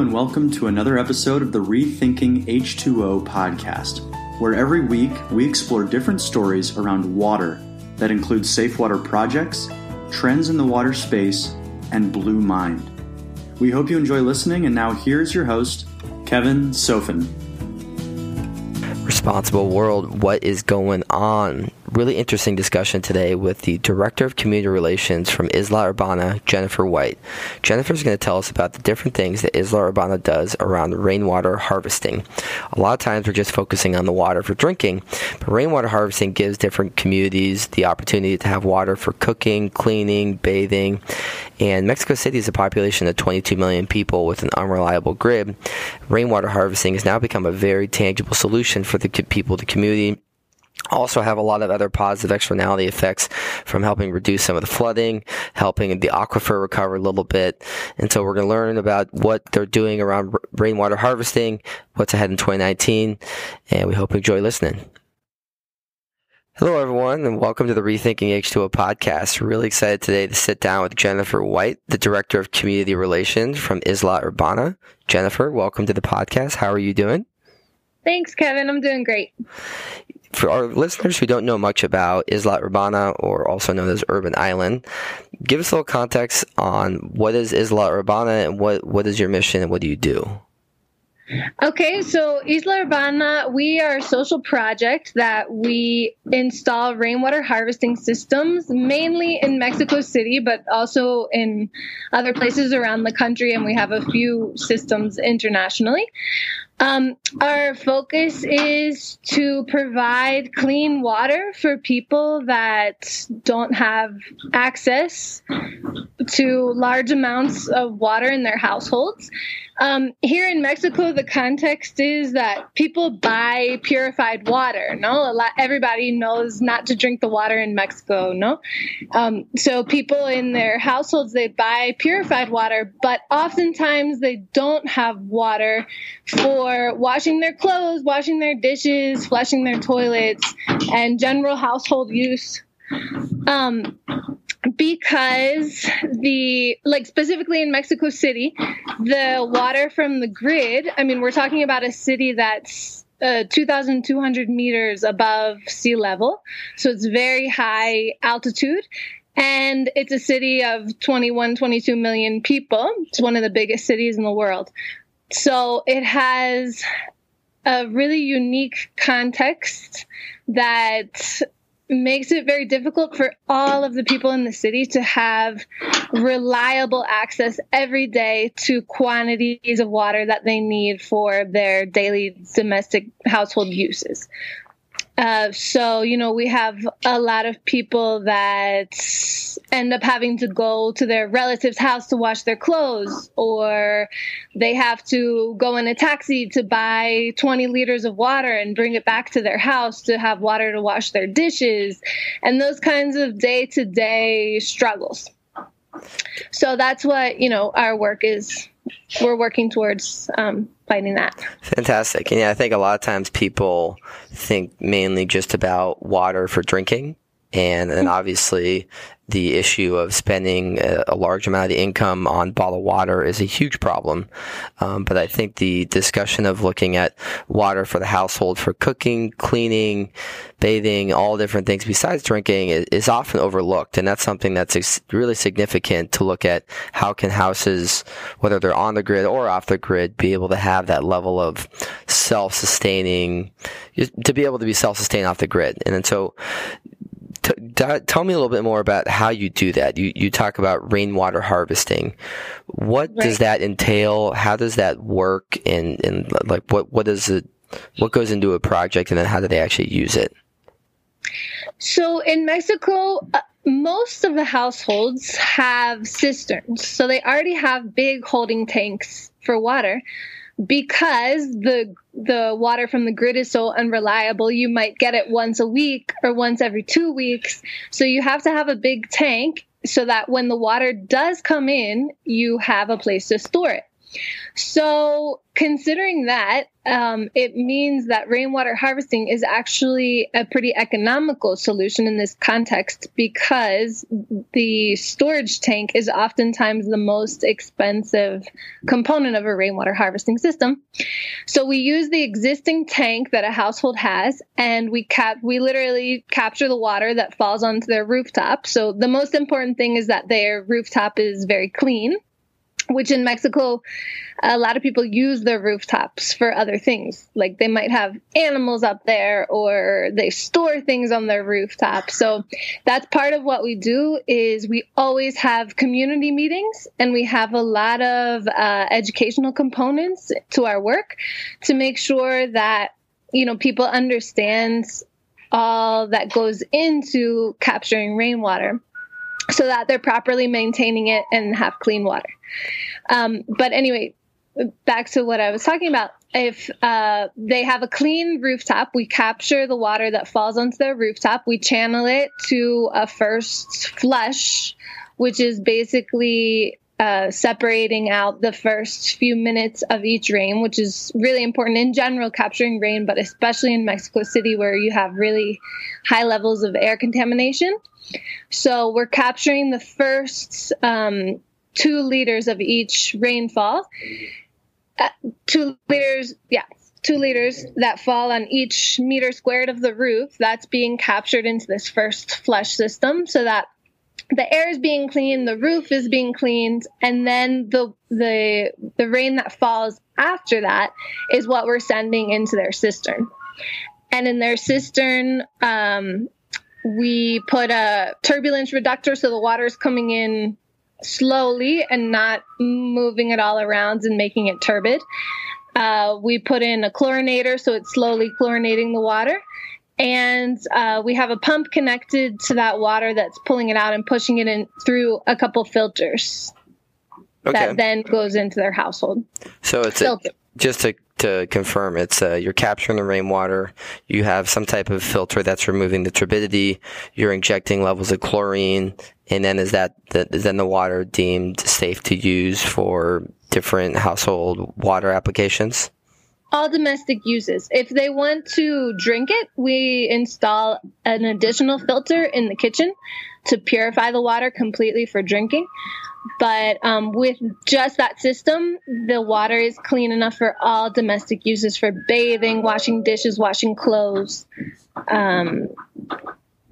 and welcome to another episode of the Rethinking H2O podcast, where every week we explore different stories around water that include safe water projects, trends in the water space, and Blue Mind. We hope you enjoy listening, and now here's your host, Kevin Sofin. Responsible World, what is going on? Really interesting discussion today with the Director of Community Relations from Isla Urbana, Jennifer White. Jennifer is going to tell us about the different things that Isla Urbana does around rainwater harvesting. A lot of times we're just focusing on the water for drinking, but rainwater harvesting gives different communities the opportunity to have water for cooking, cleaning, bathing. And Mexico City is a population of 22 million people with an unreliable grid. Rainwater harvesting has now become a very tangible solution for the people, the community also have a lot of other positive externality effects from helping reduce some of the flooding, helping the aquifer recover a little bit. And so we're going to learn about what they're doing around rainwater harvesting, what's ahead in 2019, and we hope you enjoy listening. Hello, everyone, and welcome to the Rethinking H2O podcast. Really excited today to sit down with Jennifer White, the Director of Community Relations from Isla Urbana. Jennifer, welcome to the podcast. How are you doing? Thanks, Kevin. I'm doing great for our listeners who don't know much about Isla Urbana, or also known as Urban Island, give us a little context on what is Isla Urbana and what, what is your mission and what do you do? Okay, so Isla Urbana, we are a social project that we install rainwater harvesting systems mainly in Mexico City, but also in other places around the country, and we have a few systems internationally. Um, our focus is to provide clean water for people that don't have access to large amounts of water in their households. Um, here in Mexico, the context is that people buy purified water. No, lot, everybody knows not to drink the water in Mexico. No, um, so people in their households they buy purified water, but oftentimes they don't have water for washing their clothes, washing their dishes, flushing their toilets, and general household use. Um, because the like specifically in Mexico City, the water from the grid. I mean, we're talking about a city that's uh, 2,200 meters above sea level, so it's very high altitude. And it's a city of 21, 22 million people. It's one of the biggest cities in the world. So it has a really unique context that makes it very difficult for all of the people in the city to have reliable access every day to quantities of water that they need for their daily domestic household uses. Uh, so, you know, we have a lot of people that end up having to go to their relative's house to wash their clothes, or they have to go in a taxi to buy 20 liters of water and bring it back to their house to have water to wash their dishes, and those kinds of day to day struggles. So that's what, you know, our work is. We're working towards um, fighting that. Fantastic. And yeah, I think a lot of times people think mainly just about water for drinking. And then mm-hmm. obviously the issue of spending a, a, large amount of the income on bottled water is a huge problem. Um, but I think the discussion of looking at water for the household for cooking, cleaning, bathing, all different things besides drinking is, is often overlooked. And that's something that's really significant to look at how can houses, whether they're on the grid or off the grid, be able to have that level of self-sustaining, to be able to be self-sustained off the grid. And then so T- t- tell me a little bit more about how you do that. You you talk about rainwater harvesting. What right. does that entail? How does that work? And and like what what does it what goes into a project, and then how do they actually use it? So in Mexico, uh, most of the households have cisterns, so they already have big holding tanks for water because the the water from the grid is so unreliable you might get it once a week or once every 2 weeks. So you have to have a big tank so that when the water does come in you have a place to store it. So considering that um, it means that rainwater harvesting is actually a pretty economical solution in this context because the storage tank is oftentimes the most expensive component of a rainwater harvesting system. So we use the existing tank that a household has, and we cap we literally capture the water that falls onto their rooftop. So the most important thing is that their rooftop is very clean which in Mexico, a lot of people use their rooftops for other things. Like they might have animals up there or they store things on their rooftop. So that's part of what we do is we always have community meetings and we have a lot of uh, educational components to our work to make sure that, you know, people understand all that goes into capturing rainwater so that they're properly maintaining it and have clean water. Um, but anyway, back to what I was talking about. If uh, they have a clean rooftop, we capture the water that falls onto their rooftop. We channel it to a first flush, which is basically uh, separating out the first few minutes of each rain, which is really important in general, capturing rain, but especially in Mexico City where you have really high levels of air contamination. So we're capturing the first um, two liters of each rainfall. Uh, two liters, yeah, two liters that fall on each meter squared of the roof. That's being captured into this first flush system so that the air is being cleaned, the roof is being cleaned, and then the the the rain that falls after that is what we're sending into their cistern. And in their cistern, um, we put a turbulence reductor so the water is coming in slowly and not moving it all around and making it turbid. Uh, we put in a chlorinator so it's slowly chlorinating the water. And uh, we have a pump connected to that water that's pulling it out and pushing it in through a couple filters okay. that then goes into their household. So it's a, just to to confirm, it's uh, you're capturing the rainwater. You have some type of filter that's removing the turbidity. You're injecting levels of chlorine, and then is that the, is then the water deemed safe to use for different household water applications? All domestic uses. If they want to drink it, we install an additional filter in the kitchen to purify the water completely for drinking. But um, with just that system, the water is clean enough for all domestic uses for bathing, washing dishes, washing clothes. Um,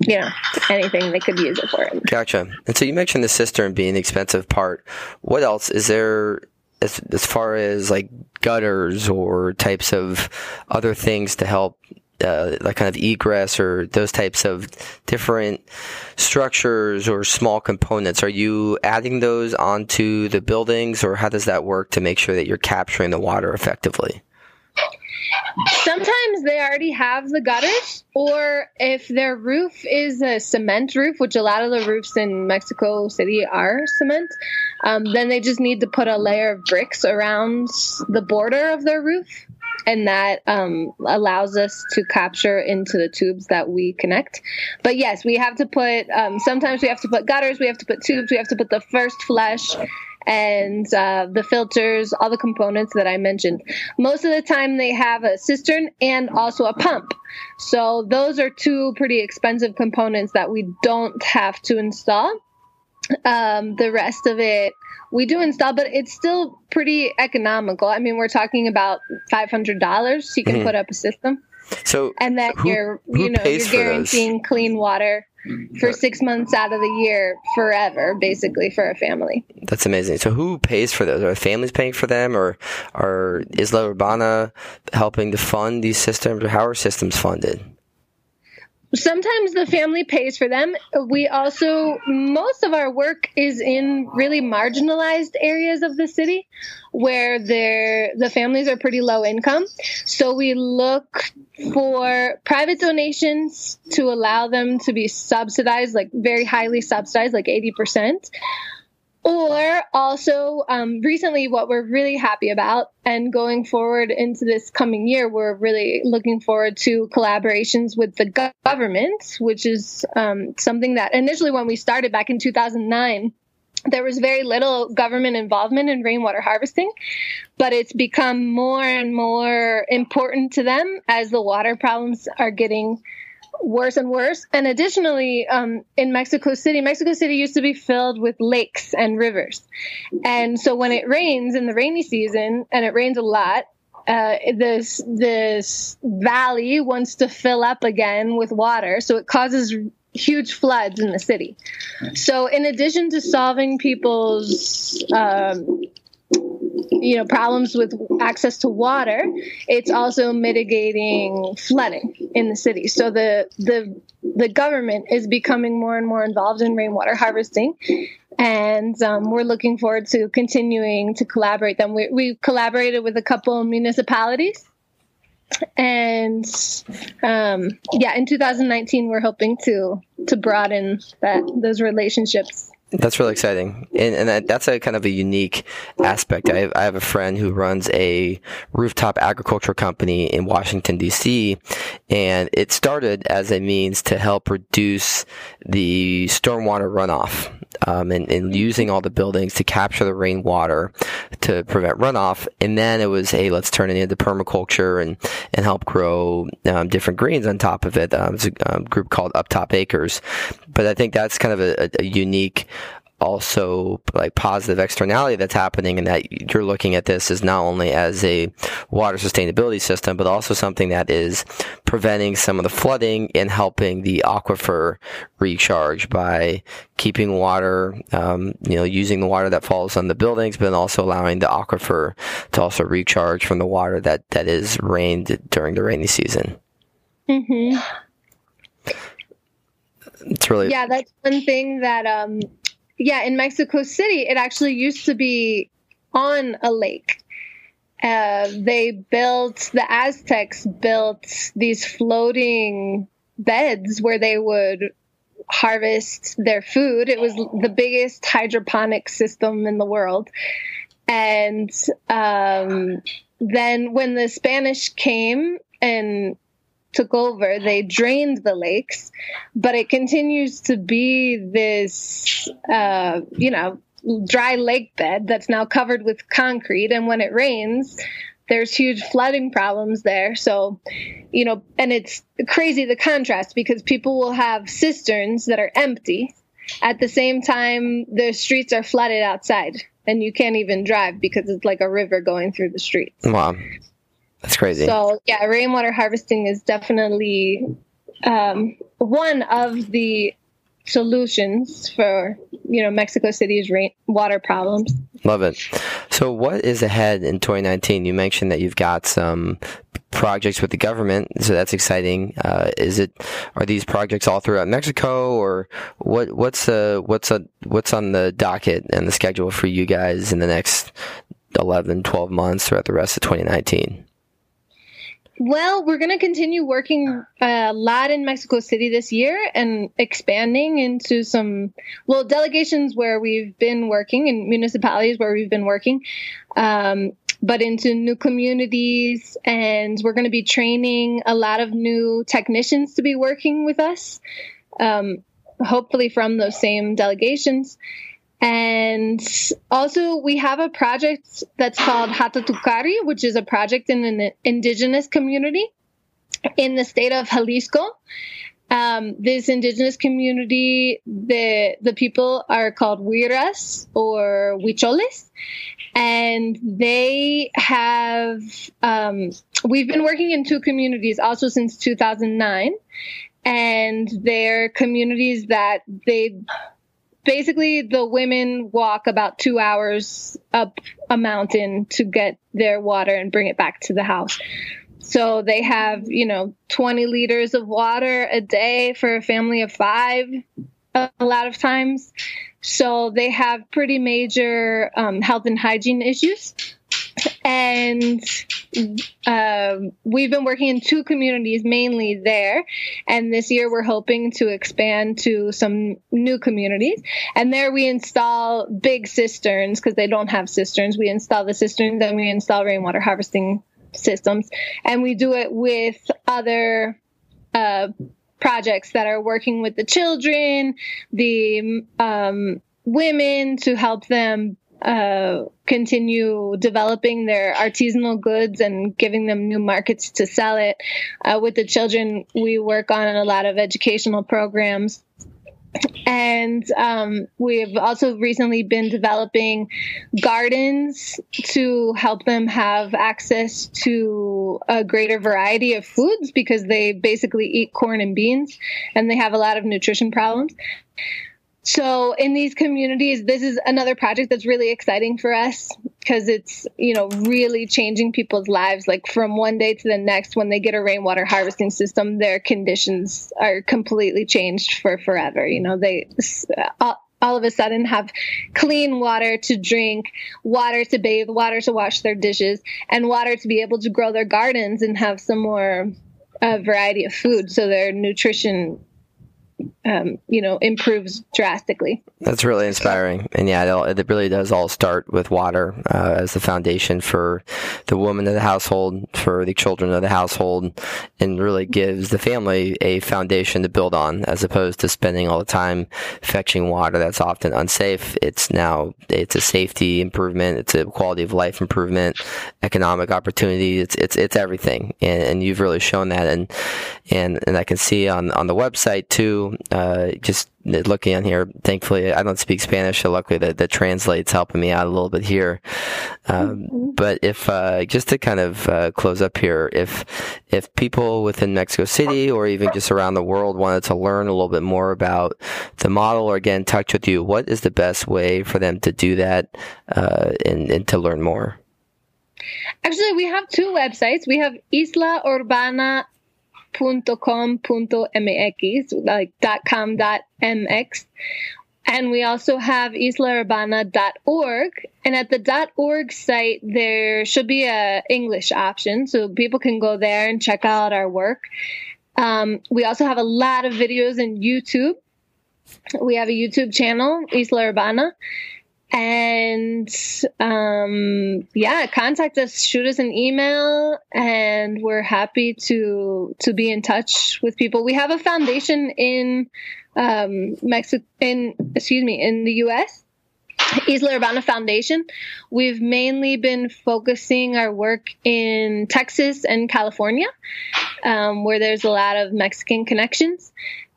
you know, anything they could use it for. Gotcha. And so you mentioned the cistern being the expensive part. What else is there as, as far as like gutters or types of other things to help uh, like kind of egress or those types of different structures or small components? Are you adding those onto the buildings, or how does that work to make sure that you're capturing the water effectively? Sometimes they already have the gutters, or if their roof is a cement roof, which a lot of the roofs in Mexico City are cement, um, then they just need to put a layer of bricks around the border of their roof and that um, allows us to capture into the tubes that we connect. But yes, we have to put. Um, sometimes we have to put gutters. We have to put tubes. We have to put the first flush and uh, the filters, all the components that I mentioned. Most of the time, they have a cistern and also a pump. So those are two pretty expensive components that we don't have to install. Um, the rest of it we do install, but it's still pretty economical. I mean, we're talking about five hundred dollars. You can mm-hmm. put up a system. So and that who, you're you know you're guaranteeing clean water for six months out of the year forever, basically for a family. That's amazing. So who pays for those? Are families paying for them, or are Isla Urbana helping to fund these systems, or how are systems funded? Sometimes the family pays for them. We also, most of our work is in really marginalized areas of the city where the families are pretty low income. So we look for private donations to allow them to be subsidized, like very highly subsidized, like 80%. Or also, um, recently, what we're really happy about, and going forward into this coming year, we're really looking forward to collaborations with the government, which is um, something that initially, when we started back in 2009, there was very little government involvement in rainwater harvesting, but it's become more and more important to them as the water problems are getting worse and worse. And additionally, um, in Mexico City, Mexico City used to be filled with lakes and rivers. And so when it rains in the rainy season, and it rains a lot, uh, this this valley wants to fill up again with water, so it causes huge floods in the city. So, in addition to solving people's um, you know problems with access to water it's also mitigating flooding in the city. So the the the government is becoming more and more involved in rainwater harvesting. And um, we're looking forward to continuing to collaborate. Them we, we collaborated with a couple municipalities. And um, yeah in 2019 we're hoping to to broaden that those relationships that's really exciting, and, and that, that's a kind of a unique aspect. I have, I have a friend who runs a rooftop agriculture company in Washington D.C., and it started as a means to help reduce the stormwater runoff um, and, and, using all the buildings to capture the rainwater to prevent runoff. And then it was, hey, let's turn it into permaculture and, and help grow um, different greens on top of it. Um, it's a um, group called Up Top Acres. But I think that's kind of a, a unique also like positive externality that's happening and that you're looking at this as not only as a water sustainability system but also something that is preventing some of the flooding and helping the aquifer recharge by keeping water um, you know using the water that falls on the buildings but also allowing the aquifer to also recharge from the water that that is rained during the rainy season mm-hmm. it's really yeah that's one thing that um yeah, in Mexico City, it actually used to be on a lake. Uh, they built, the Aztecs built these floating beds where they would harvest their food. It was the biggest hydroponic system in the world. And um, then when the Spanish came and took over, they drained the lakes, but it continues to be this, uh, you know, dry lake bed that's now covered with concrete. And when it rains, there's huge flooding problems there. So, you know, and it's crazy the contrast because people will have cisterns that are empty. At the same time, the streets are flooded outside and you can't even drive because it's like a river going through the streets. Wow. That's crazy. So yeah, rainwater harvesting is definitely um, one of the solutions for you know Mexico City's rain water problems. Love it. So what is ahead in 2019? You mentioned that you've got some projects with the government, so that's exciting. Uh, is it are these projects all throughout Mexico, or what? What's uh, what's uh, what's on the docket and the schedule for you guys in the next 11, 12 months throughout the rest of 2019? Well, we're going to continue working a lot in Mexico City this year and expanding into some, well, delegations where we've been working and municipalities where we've been working, um, but into new communities. And we're going to be training a lot of new technicians to be working with us, um, hopefully from those same delegations. And also, we have a project that's called Hatatukari, which is a project in an indigenous community in the state of Jalisco. Um, this indigenous community, the the people are called Huirras or Huicholes, and they have. Um, we've been working in two communities also since 2009, and they're communities that they basically the women walk about two hours up a mountain to get their water and bring it back to the house. So they have, you know, 20 liters of water a day for a family of five a lot of times. So they have pretty major um, health and hygiene issues and uh, we've been working in two communities mainly there. And this year we're hoping to expand to some new communities. And there we install big cisterns because they don't have cisterns. We install the cisterns and we install rainwater harvesting systems. And we do it with other uh, projects that are working with the children the um, women to help them uh, continue developing their artisanal goods and giving them new markets to sell it. Uh, with the children, we work on a lot of educational programs. And um, we've also recently been developing gardens to help them have access to a greater variety of foods because they basically eat corn and beans and they have a lot of nutrition problems. So in these communities, this is another project that's really exciting for us because it's, you know, really changing people's lives. Like from one day to the next, when they get a rainwater harvesting system, their conditions are completely changed for forever. You know, they, all, all of a sudden have clean water to drink, water to bathe, water to wash their dishes, and water to be able to grow their gardens and have some more uh, variety of food. So their nutrition um, you know, improves drastically. That's really inspiring, and yeah, it, really does all start with water uh, as the foundation for the woman of the household, for the children of the household, and really gives the family a foundation to build on, as opposed to spending all the time fetching water that's often unsafe. It's now it's a safety improvement, it's a quality of life improvement, economic opportunity. It's it's it's everything, and, and you've really shown that, and and and I can see on on the website too uh, just looking on here, thankfully, I don't speak Spanish, so luckily that, that translates helping me out a little bit here. Um, mm-hmm. But if uh, just to kind of uh, close up here, if if people within Mexico City or even just around the world wanted to learn a little bit more about the model or get in touch with you, what is the best way for them to do that uh, and, and to learn more? Actually, we have two websites. We have Isla Urbana .com.mx, like .com.mx. And we also have islaurbana.org. And at the .org site, there should be a English option, so people can go there and check out our work. Um, we also have a lot of videos in YouTube. We have a YouTube channel, Isla Urbana and um, yeah contact us shoot us an email and we're happy to to be in touch with people we have a foundation in um, mexico in excuse me in the us Isla Urbana Foundation. We've mainly been focusing our work in Texas and California, um, where there's a lot of Mexican connections.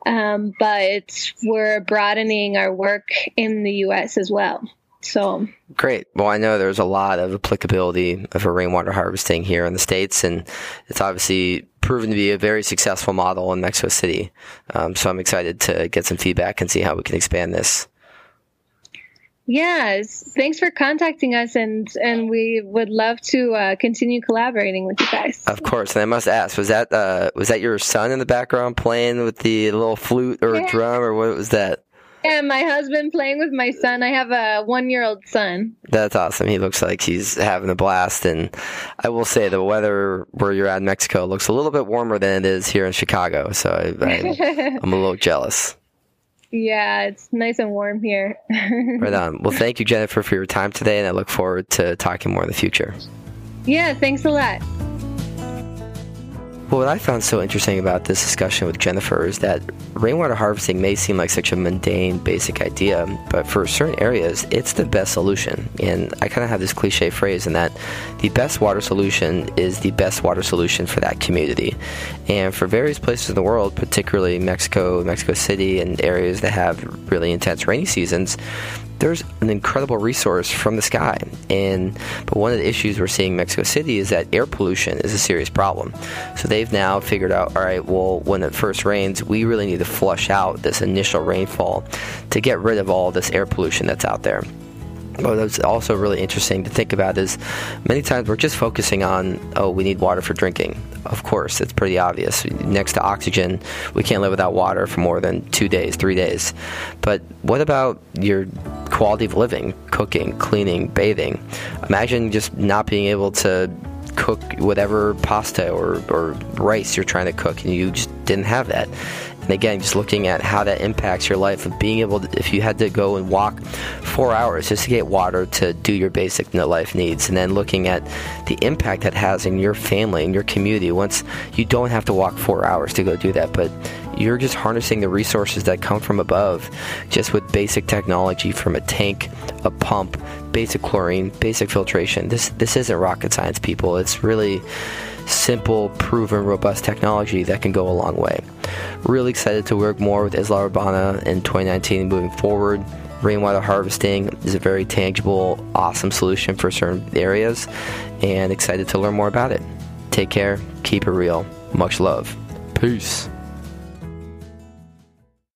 Um, but we're broadening our work in the U.S. as well. So great. Well, I know there's a lot of applicability of a rainwater harvesting here in the states, and it's obviously proven to be a very successful model in Mexico City. Um, so I'm excited to get some feedback and see how we can expand this. Yes, thanks for contacting us, and and we would love to uh, continue collaborating with you guys. Of course, and I must ask: was that uh, was that your son in the background playing with the little flute or yeah. drum, or what was that? Yeah, my husband playing with my son. I have a one year old son. That's awesome. He looks like he's having a blast. And I will say the weather where you're at in Mexico looks a little bit warmer than it is here in Chicago. So I, am a little jealous. Yeah, it's nice and warm here. right on. Well, thank you, Jennifer, for your time today. And I look forward to talking more in the future. Yeah, thanks a lot. Well, what I found so interesting about this discussion with Jennifer is that rainwater harvesting may seem like such a mundane, basic idea, but for certain areas, it's the best solution. And I kind of have this cliche phrase in that the best water solution is the best water solution for that community. And for various places in the world, particularly Mexico, Mexico City, and areas that have really intense rainy seasons, there's an incredible resource from the sky. And but one of the issues we're seeing in Mexico City is that air pollution is a serious problem. So they've now figured out, all right, well, when it first rains, we really need to flush out this initial rainfall to get rid of all this air pollution that's out there. But what's also really interesting to think about is many times we're just focusing on, oh, we need water for drinking. Of course, it's pretty obvious. Next to oxygen, we can't live without water for more than two days, three days. But what about your quality of living, cooking, cleaning, bathing? Imagine just not being able to cook whatever pasta or, or rice you're trying to cook, and you just didn't have that. And again, just looking at how that impacts your life of being able to, if you had to go and walk four hours just to get water to do your basic life needs, and then looking at the impact that has in your family and your community once you don't have to walk four hours to go do that, but you're just harnessing the resources that come from above just with basic technology from a tank, a pump, basic chlorine, basic filtration. This this isn't rocket science, people. It's really simple, proven, robust technology that can go a long way. Really excited to work more with Isla Urbana in 2019 moving forward. Rainwater harvesting is a very tangible, awesome solution for certain areas, and excited to learn more about it. Take care, keep it real. Much love. Peace.